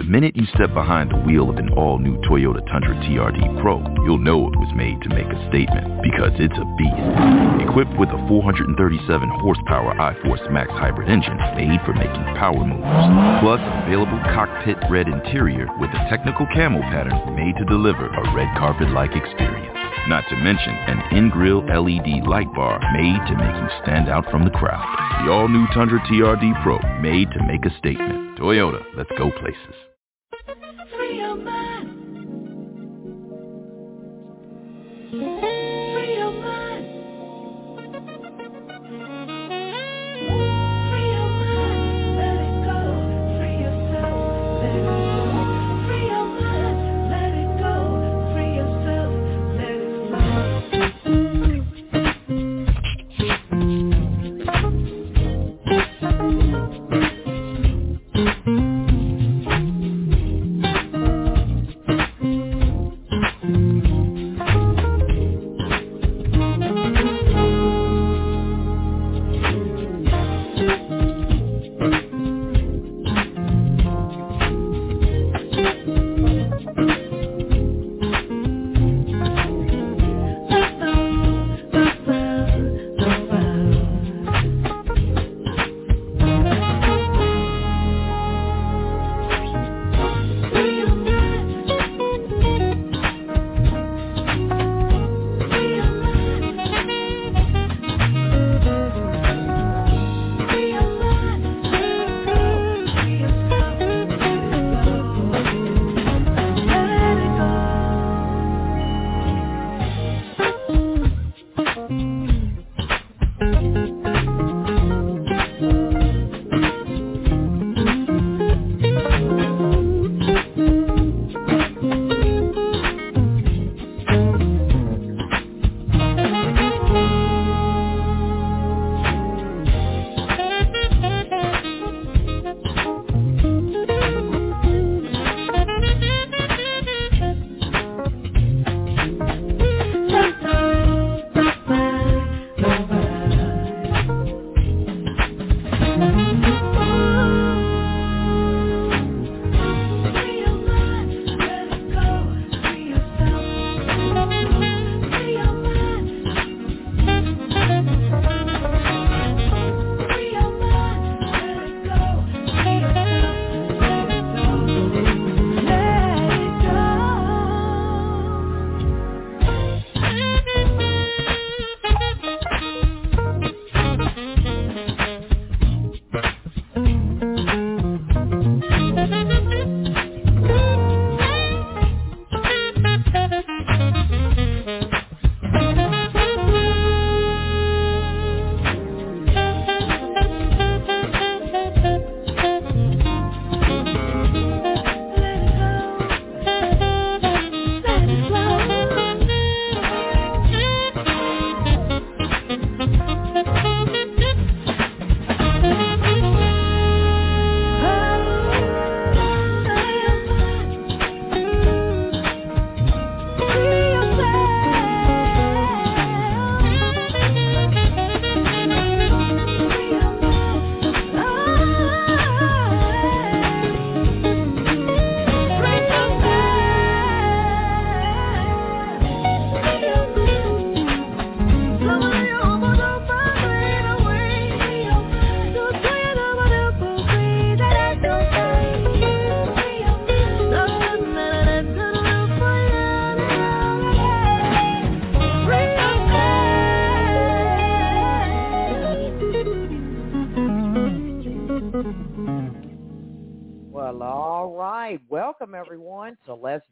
The minute you step behind the wheel of an all-new Toyota Tundra TRD Pro, you'll know it was made to make a statement because it's a beast. Equipped with a 437 horsepower iForce Max hybrid engine made for making power moves. Plus, available cockpit red interior with a technical camel pattern made to deliver a red carpet-like experience. Not to mention an in-grill LED light bar made to make you stand out from the crowd. The all-new Tundra TRD Pro, made to make a statement. Toyota, let's go places.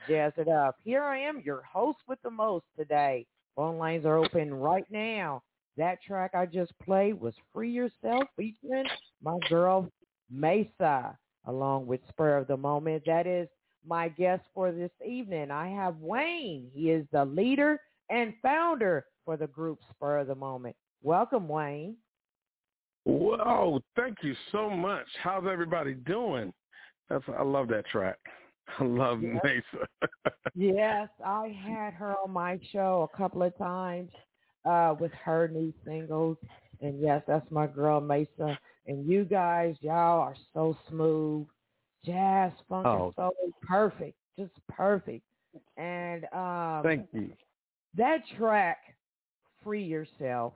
Jazz it up. Here I am, your host with the most today. Phone lines are open right now. That track I just played was Free Yourself featuring my girl Maysa along with Spur of the Moment. That is my guest for this evening. I have Wayne. He is the leader and founder for the group Spur of the Moment. Welcome, Wayne. Whoa, thank you so much. How's everybody doing? That's I love that track. I love yes. Maysa. yes, I had her on my show a couple of times uh, with her new singles. And yes, that's my girl Maysa. And you guys, y'all are so smooth, jazz, funk, Oh. and soul. Perfect, just perfect. And um, Thank you. that track, "Free Yourself,"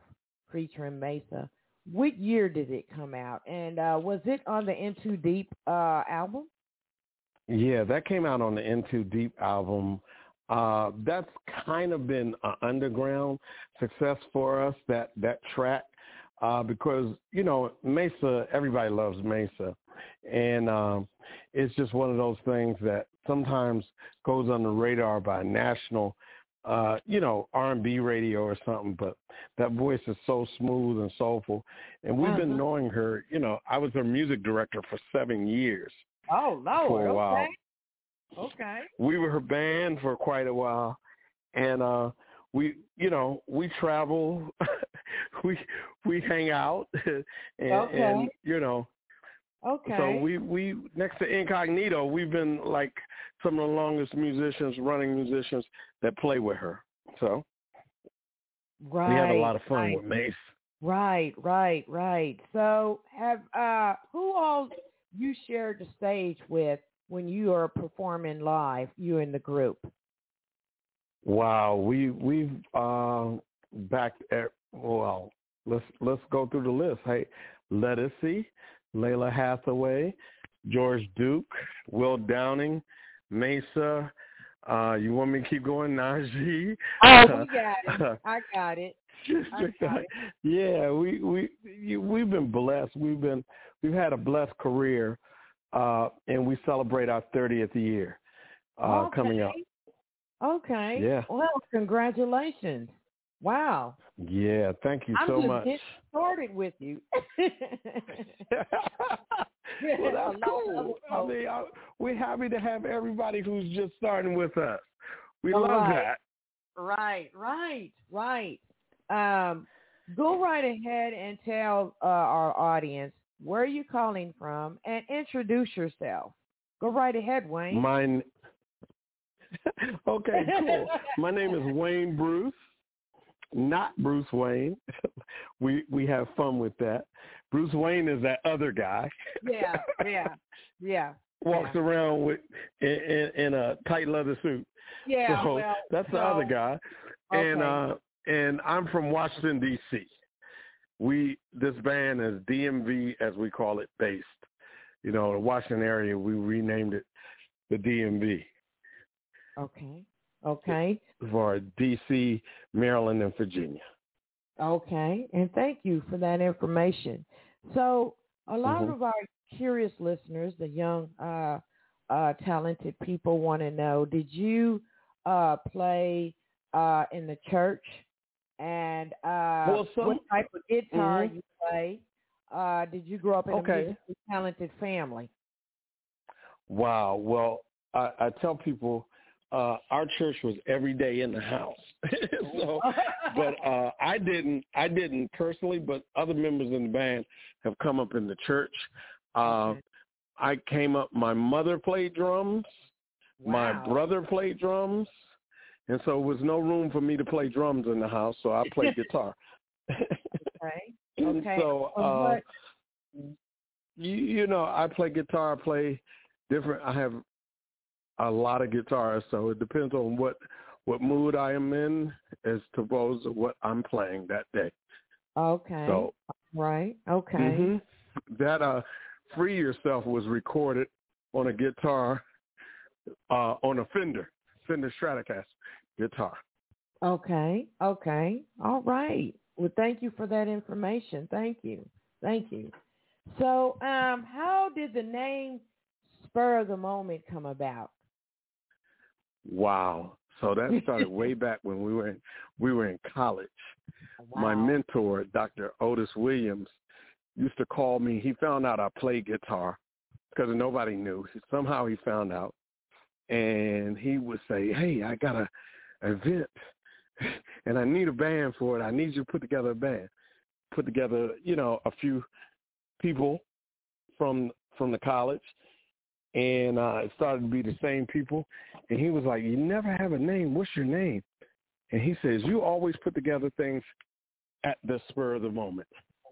featuring Maysa. What year did it come out? And uh, was it on the In Too Deep uh, album? Yeah, that came out on the In Too Deep album. Uh, that's kind of been an underground success for us. That that track, uh, because you know Maysa, everybody loves Maysa, and um, it's just one of those things that sometimes goes on the radar by national, uh, you know, R&B radio or something. But that voice is so smooth and soulful, and we've been Uh-huh. knowing her. You know, I was her music director for seven years Oh Lord, okay, while okay. we were her band for quite a while and uh we you know we travel we we hang out and, Okay. and you know Okay. so we we next to incognito we've been like some of the longest musicians running musicians that play with her so right, we have a lot of fun right. with mace Right, right, right. So have uh who all you shared the stage with when you are performing live, you and the group? wow we we've uh backed at, well let's let's go through the list hey Ledisi, Lalah Hathaway, George Duke, Will Downing, Maysa. Uh, you want me to keep going? Najee. Oh, we got it. I got it. I got it. yeah, we we you, we've been blessed. We've been we've had a blessed career, uh, and we celebrate our 30th year uh, coming up. Okay. Yeah. Well, congratulations. Wow. Yeah, thank you I'm so much. getting started with you. well, that's cool. I mean, I, we're happy to have everybody who's just starting with us. We All love right. that. Right, right, right. Um, go right ahead and tell uh, our audience where you're calling from and introduce yourself. Go right ahead, Wayne. Mine. okay, cool. My name is Wayne Bruce, not Bruce Wayne. we we have fun with that. Bruce Wayne is that other guy. yeah, yeah, yeah, Walks Yeah. around with in, in, in a tight leather suit. yeah. so well, that's the so- other guy. And okay. uh and I'm from Washington D.C. We this band is DMV as we call it based. You know, the Washington area we renamed it the DMV okay, okay, for D.C., Maryland, and Virginia. okay. And thank you for that information. So, a lot Mhm. of our curious listeners, the young, uh, uh, talented people, want to know: Did you uh, play uh, in the church? And uh, Well, some- what type of guitar Mhm. you play? Uh, did you grow up in Okay. a musically talented family? Wow. Well, I, I tell people uh, our church was every day in the house. so, but uh, I didn't. I didn't personally, but other members in the band have come up in the church. Uh. I came up. My mother played drums. My brother played drums, and so there was no room for me to play drums in the house. So I played guitar. Okay. Okay. so, uh, you, you know, I play guitar. I play different. I have a lot of guitars, so it depends on what what mood I am in as to what I'm playing that day. Okay. So right. Okay. mhm. that uh, "Free Yourself" was recorded on a guitar uh, on a Fender Fender Stratocaster guitar. Okay. Okay. All right. Well, thank you for that information. Thank you. Thank you. So, um, how did the name Spur of the Moment come about? Wow. So that started way back when we were in, we were in college. Wow. My mentor, Dr. Otis Williams, used to call me. He found out I played guitar because nobody knew. Somehow he found out, and he would say, "Hey, I got a event, and I need a band for it. I need you to put together a band. Put together, you know, a few people from from the college." And uh, it started to be the same people. And he was like, "You never have a name. What's your name?" And he says, "You always put together things at the spur of the moment."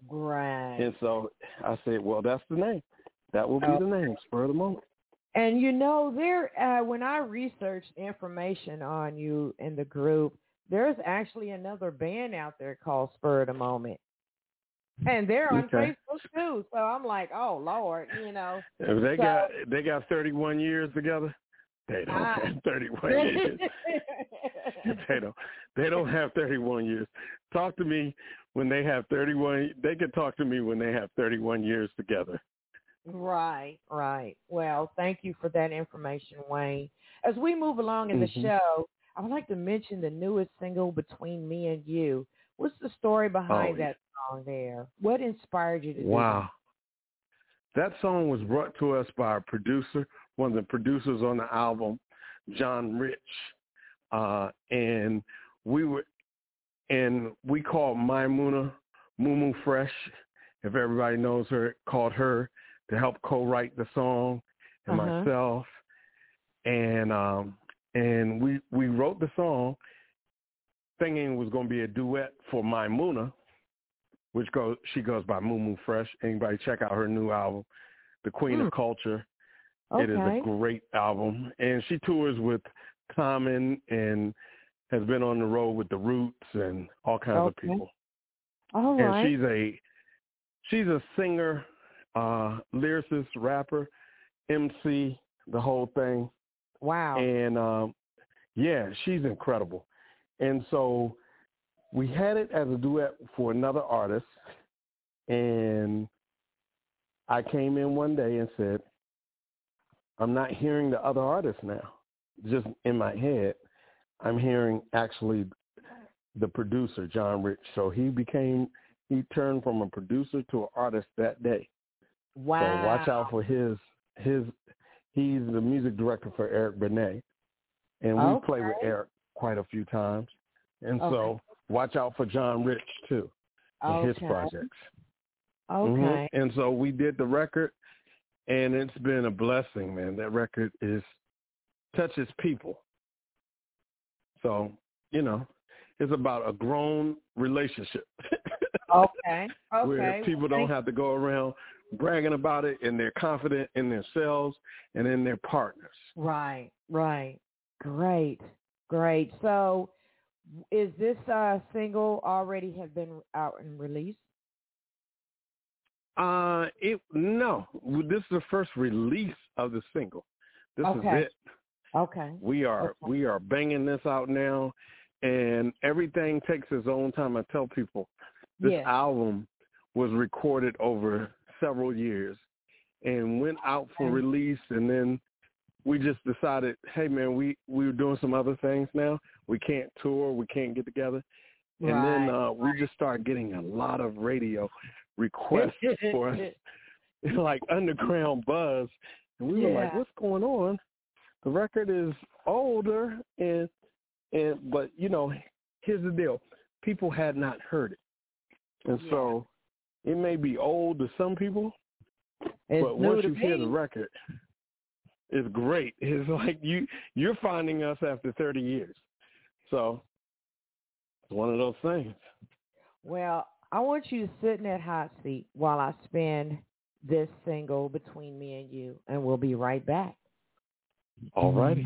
Right. And so I said, well, that's the name. That will be the name, spur of the moment. And you know, there uh, when I researched information on you in the group, there's actually another band out there called Spur of the Moment. And they're on Okay. Facebook too. So I'm like, oh Lord, you know. If they So- got they got 31 years together, they don't have 31 years. they don't they don't have 31 years. Talk to me when they have 31 they can talk to me when they have 31 years together. Right, right. Well, thank you for that information, Wayne. As we move along in the Mhm. show, I would like to mention the newest single, Between Me and You. What's the story behind Oh, that song there? What inspired you to do Wow. That song was brought to us by a producer, one of the producers on the album, John Rich. Uh, and we were, and we called Maimouna Mumu Fresh, if everybody knows her, called her to help co-write the song and Uh-huh. myself. And, um, and we, we wrote the song thinking it was going to be a duet for Maimouna, which goes she goes by Mumu Fresh. Anybody check out her new album, The Queen Hmm. of Culture. Okay. It is a great album, and she tours with Common and has been on the road with the Roots and all kinds of people. All and right. she's a she's a singer, uh, lyricist, rapper, MC, the whole thing. wow. And um, yeah, she's incredible. And so we had it as a duet for another artist. And I came in one day and said, I'm not hearing the other artist now. Just in my head, I'm hearing actually the producer, John Rich. So he became, he turned from a producer to an artist that day. Wow. So watch out for his his. He's the music director for Eric Benet, and we play with Eric quite a few times. And Okay. so watch out for John Rich too and his projects. Okay. Mhm. And so we did the record, and it's been a blessing, man. That record is touches people. So you know, it's about a grown relationship. Okay. Okay. where people don't have to go around bragging about it and they're confident in themselves and in their partners. Right. Right. Great. Great. So, is this uh, single already have been out and released? Uh it no, this is the first release of the single. This Okay. is it. Okay. We are Okay. we are banging this out now and everything takes its own time. I tell people this Yes. album was recorded over several years and went out for release and then we just decided, hey man, we we were doing some other things now. We can't tour, we can't get together. And then uh we just started getting a lot of radio requests for us. It's like underground buzz. And we were like, What's going on? The record is older and and but you know, here's the deal. People had not heard it. And Yeah. so it may be old to some people, It's but once you hear the record, it's great. It's like you you're finding us after 30 years. So it's one of those things. Well, I want you to sit in that hot seat while I spin this single between me and you, and we'll be right back. All righty.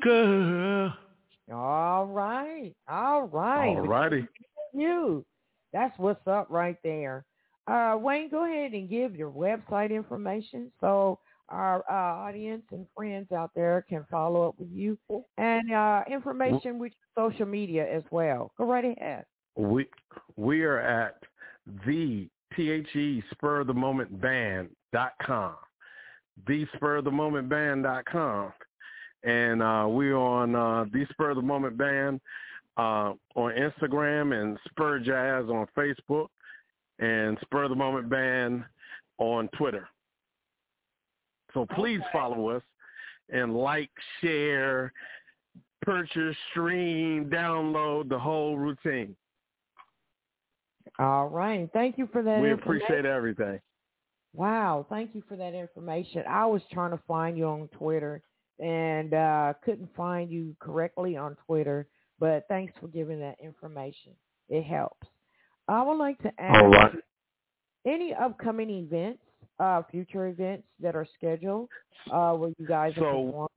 girl. All right. All right. All righty. You. That's what's up right there. Uh, Wayne, go ahead and give your website information so our uh, audience and friends out there can follow up with you and uh, information with social media as well. Go right ahead. We we are at the T H E spur of the moment band dot com. The spur of the moment band dot com. And uh we're on uh the spur of the moment band uh on Instagram and Spur Jazz on Facebook and Spur of the Moment Band on Twitter. So please follow us and like, share, purchase, stream, download the whole routine. All right. Thank you for that we appreciate everything. Wow, thank you for that information. I was trying to find you on Twitter and uh, couldn't find you correctly on Twitter, but thanks for giving that information. It helps. I would like to ask right. any upcoming events, uh, future events that are scheduled uh, where you guys are So- performing.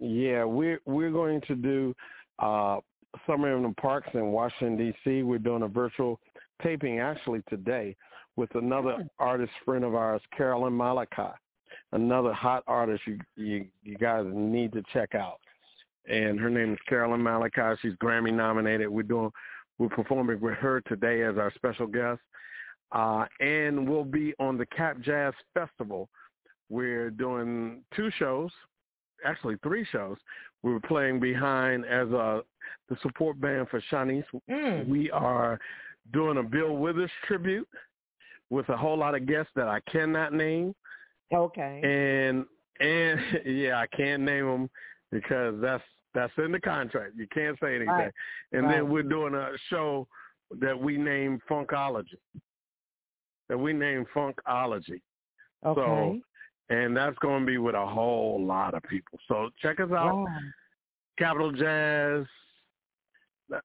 Yeah, we're we're going to do uh, Summer in the Parks in Washington D.C. We're doing a virtual taping actually today with another artist friend of ours, Carolyn Malachi, another hot artist you you you guys need to check out. And her name is Carolyn Malachi. She's Grammy nominated. We're doing we're performing with her today as our special guest. Uh, and we'll be on the Cap Jazz Festival. We're doing two shows actually three shows. We were playing behind as a the support band for Shanice. Mm. We are doing a Bill Withers tribute with a whole lot of guests that I cannot name, Okay. and and yeah, I can't name them because that's that's in the contract. You can't say anything. Right. And Right. then we're doing a show that we name Funkology. That we name Funkology. Okay. So, And that's going to be with a whole lot of people. So check us out. Wow. Capital Jazz.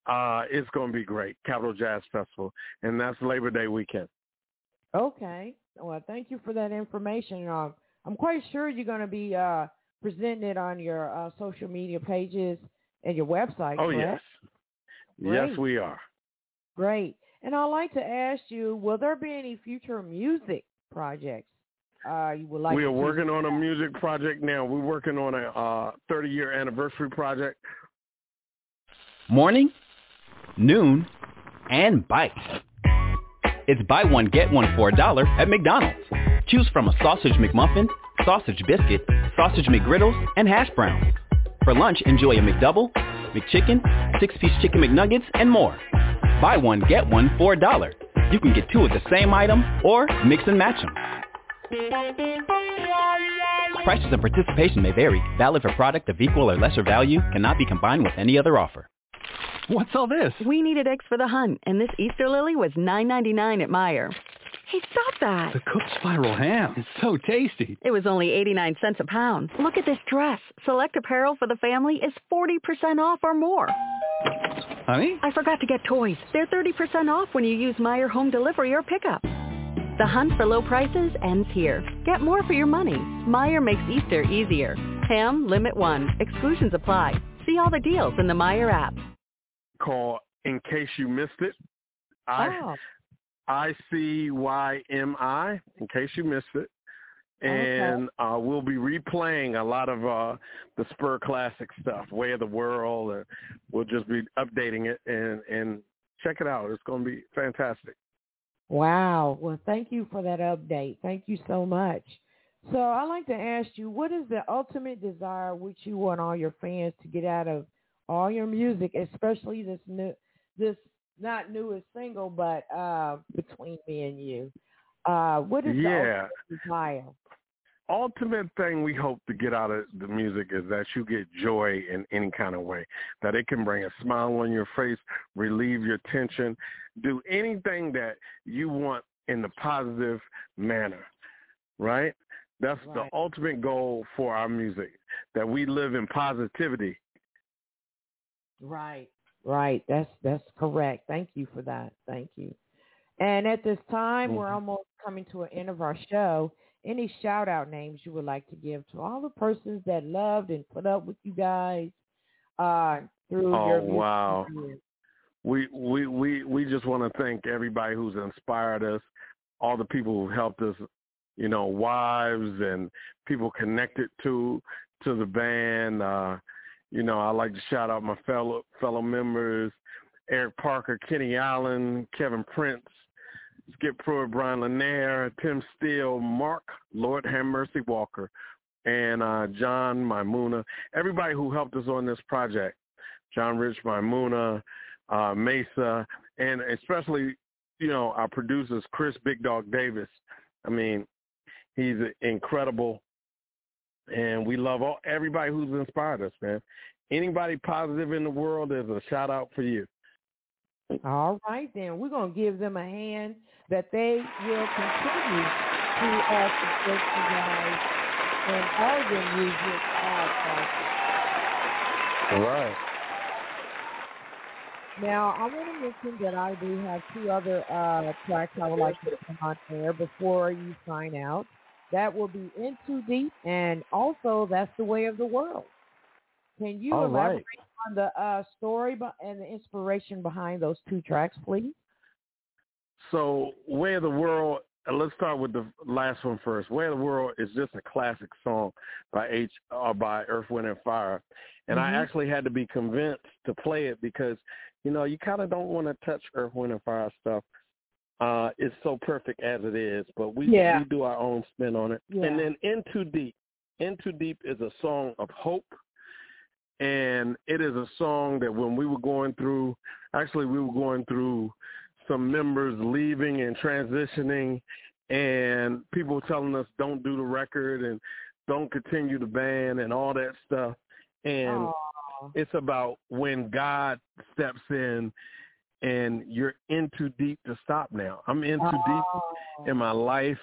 Uh, it's going to be great. Capital Jazz Festival, and that's Labor Day weekend. Okay. Well, thank you for that information. Uh, I'm quite sure you're going to be uh, presenting it on your uh, social media pages and your website. Oh correct? yes, yes we are. Great. And I'd like to ask you, will there be any future music projects uh, you would like we are see? working on a music project now. We're working on a uh, 30 year anniversary project. morning, noon, and bites. It's buy one, get one for a dollar at McDonald's. Choose from a sausage McMuffin, sausage biscuit, sausage McGriddles, and hash browns. For lunch, enjoy a McDouble, McChicken, six-piece chicken McNuggets, and more. Buy one, get one for a dollar. You can get two of the same item or mix and match them. Prices and participation may vary. Valid for product of equal or lesser value. Cannot be combined with any other offer. What's all this? We needed eggs for the hunt, and this Easter lily was nine ninety nine at Meijer. Hey, stop that! The cooked spiral ham. It's so tasty. It was only 89 cents a pound. Look at this dress. Select apparel for the family is 40% off or more. Honey? I forgot to get toys. They're 30% off when you use Meijer Home Delivery or Pickup. The hunt for low prices ends here. Get more for your money. Meijer makes Easter easier. Ham, limit one. Exclusions apply. See all the deals in the Meijer app. Called In Case You Missed It. I Oh, I C Y M I. In case you missed it. Okay. And uh, we'll be replaying a lot of uh, the Spur Classic stuff, Way of the World. And we'll just be updating it and and check it out. It's going to be fantastic. wow. Well, thank you for that update. Thank you so much. So I'd like to ask you, what is the ultimate desire which you want all your fans to get out of all your music, especially this new, this not newest single, but uh, between me and you? Uh, what is the Yeah. ultimate ultimate thing we hope to get out of the music is that you get joy in any kind of way. That it can bring a smile on your face, relieve your tension, do anything that you want in the positive manner. Right? That's the ultimate goal for our music. That we live in positivity. Right. Right. That's that's correct. Thank you for that. Thank you. And at this time, we're Mhm. almost coming to an end of our show. Any shout out names you would like to give to all the persons that loved and put up with you guys uh, through Oh, your music wow. career? We we we we just want to thank everybody who's inspired us, all the people who helped us, you know, wives and people connected to to the band. Uh, you know, I like to shout out my fellow fellow members, Eric Parker, Kenny Allen, Kevin Prince, Skip Pruitt, Brian Lanier, Tim Steele, Mark, Lord have mercy Walker, and uh, John Maimouna. Everybody who helped us on this project. John Rich Maimouna, uh, Maysa, and especially, you know, our producers, Chris Big Dog Davis. I mean, he's incredible, and we love all everybody who's inspired us, man. Anybody positive in the world, is a shout out for you. All right, then we're gonna give them a hand that they will continue to you guys and all your music. Uh, All right. Now, I want to mention that I do have two other uh, tracks I would like to put on there before you sign out. That will be In Too Deep, and also That's the Way of the World. Can you All elaborate right. on the uh, story and the inspiration behind those two tracks, please? So, Way of the World. uh, Let's start with the last one first. Way of the World is just a classic song by H uh, by Earth, Wind and Fire, and I Mhm. actually had to be convinced to play it because you know you kind of don't want to touch Earth, Wind and Fire stuff. Uh, it's so perfect as it is, but we Yeah. we do our own spin on it. Yeah. And then In Too Deep. In Too Deep is a song of hope. And it is a song that when we were going through, actually we were going through some members leaving and transitioning and people telling us don't do the record and don't continue the band and all that stuff. and Aw. it's about when God steps in and you're in too deep to stop now. I'm in too deep Oh. in my life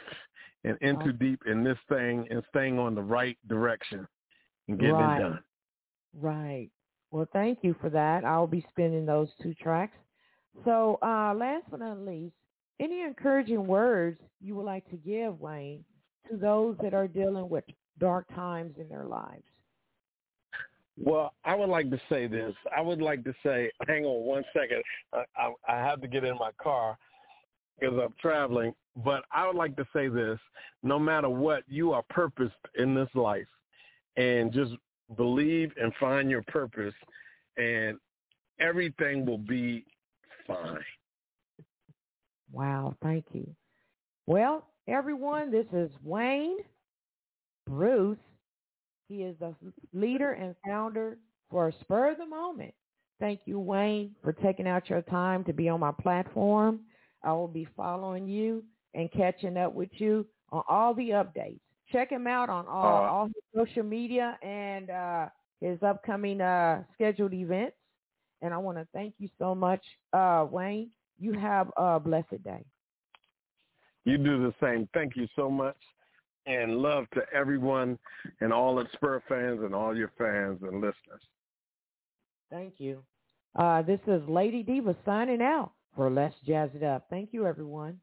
and in Oh. too deep in this thing and staying on the right direction and getting Right. it done. Right. Well, thank you for that. I'll be spinning those two tracks. So, uh, last but not least, any encouraging words you would like to give, Wayne, to those that are dealing with dark times in their lives? Well, I would like to say this. I would like to say, hang on one second. I, I, I have to get in my car because I'm traveling. But I would like to say this. No matter what, you are purposed in this life. And just believe and find your purpose. And everything will be fine. Wow, thank you. Well, everyone, this is Wayne Bruce. He is the leader and founder for Spur of the Moment. Thank you, Wayne, for taking out your time to be on my platform. I will be following you and catching up with you on all the updates. Check him out on all, Uh, all his social media and uh, his upcoming uh, scheduled events. And I want to thank you so much, uh, Wayne. You have a blessed day. You do the same. Thank you so much. And love to everyone and all the Spur fans and all your fans and listeners. Thank you. Uh, this is Lady Diva signing out for Let's Jazz It Up. Thank you, everyone.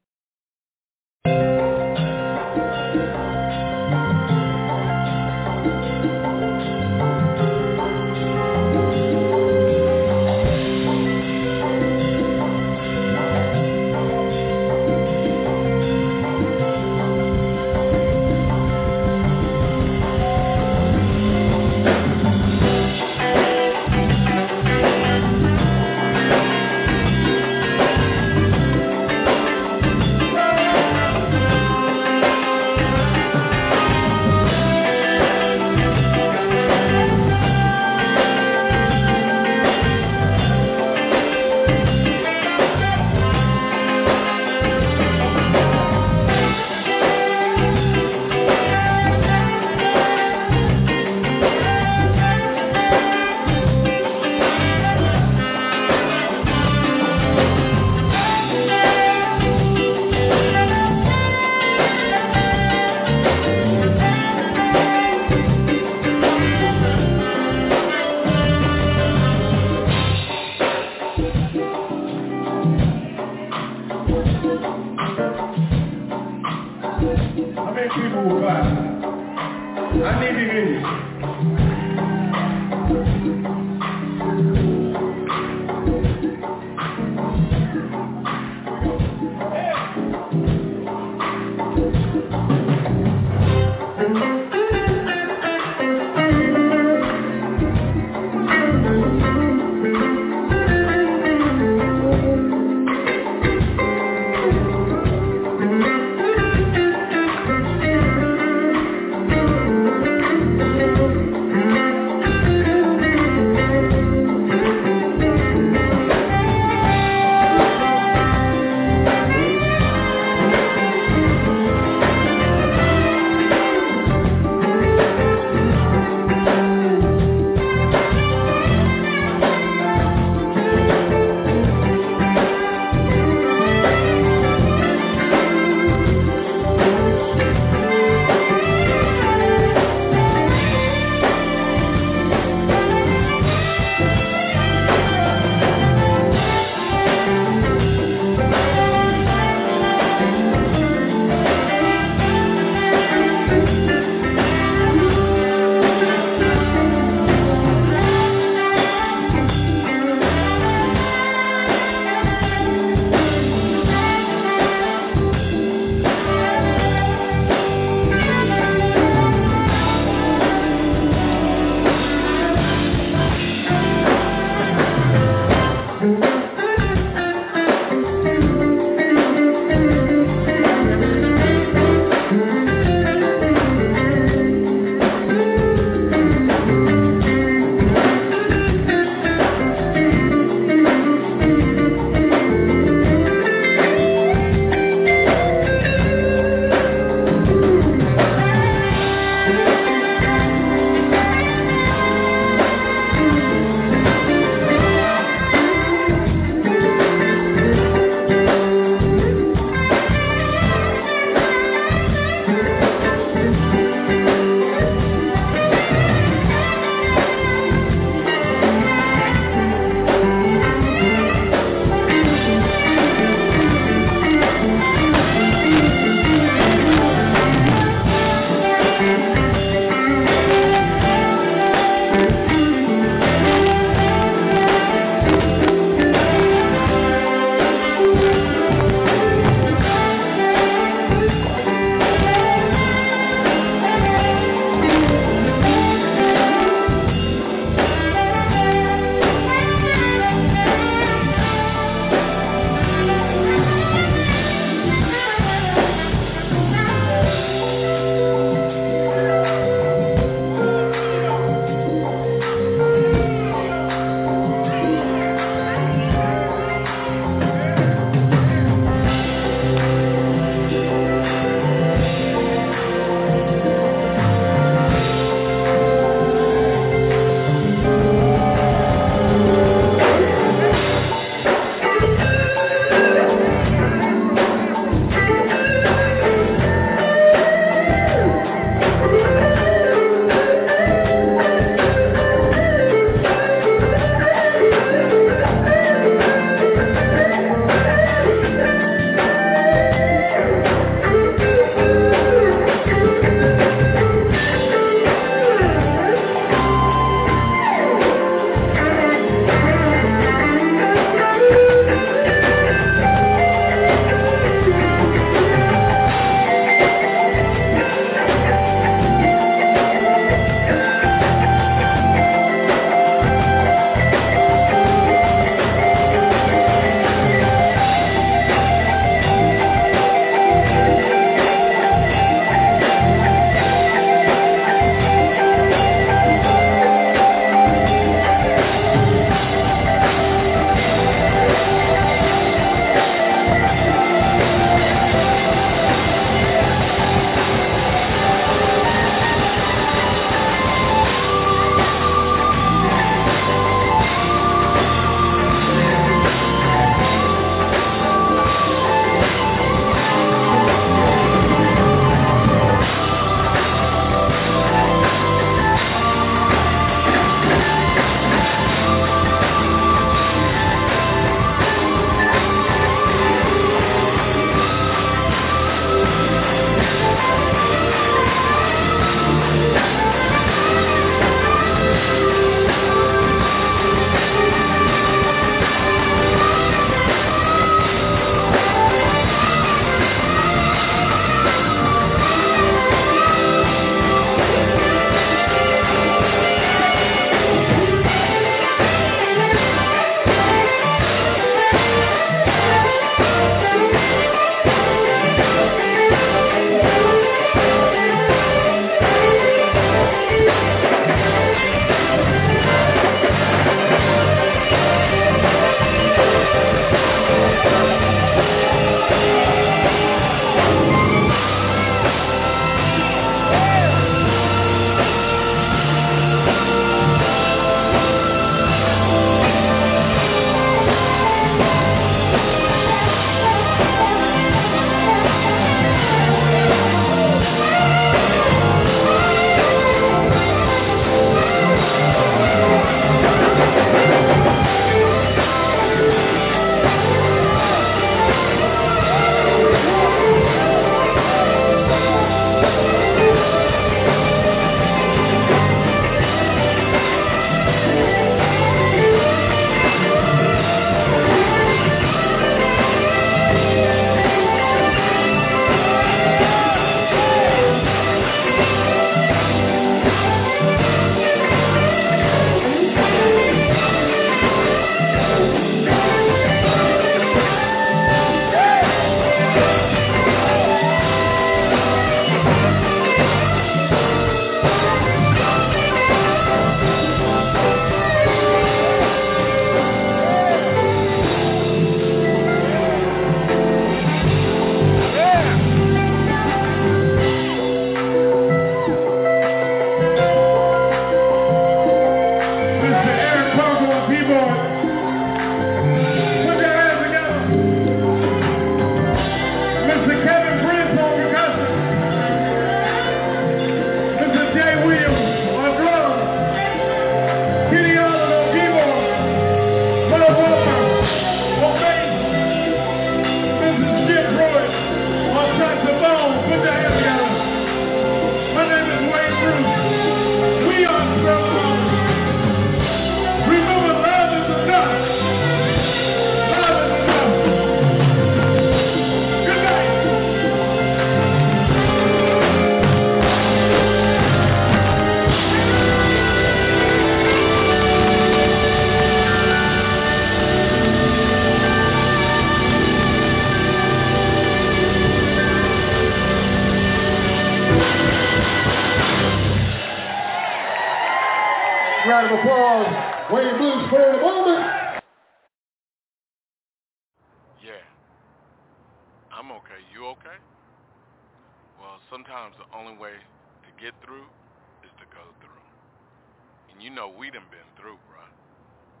done been through, bro.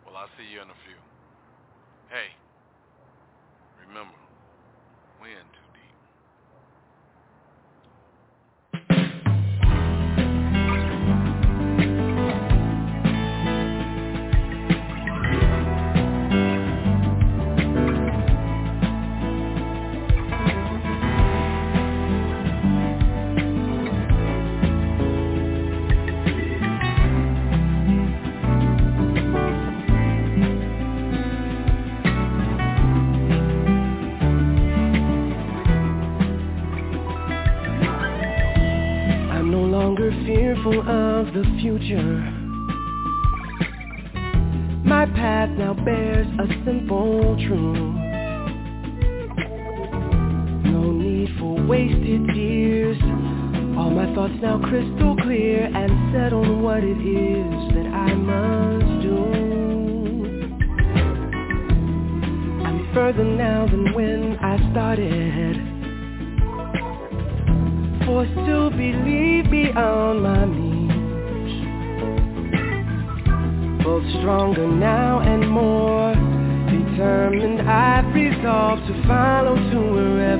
Well, I'll see you in a few. Hey, remember, wind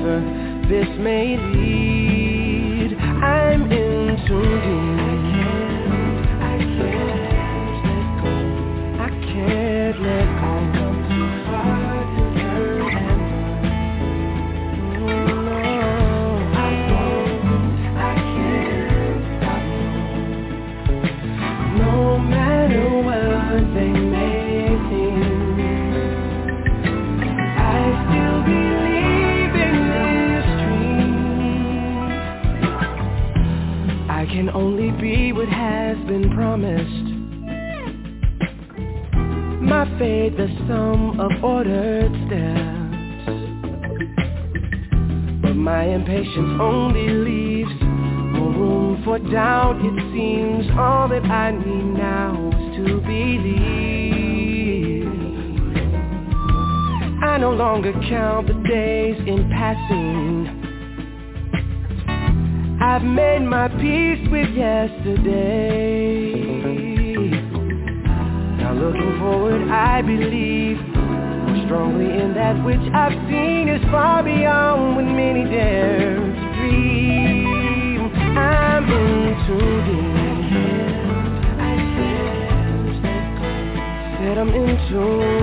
this may lead. been promised. My fate, the sum of ordered steps. But my impatience only leaves more room for doubt. It seems all that I need now is to believe. I no longer count the days in passing I've made my peace with yesterday. Now looking forward, I believe more strongly in that which I've seen is far beyond what many dare to dream. I'm in tune. Said I'm in tune.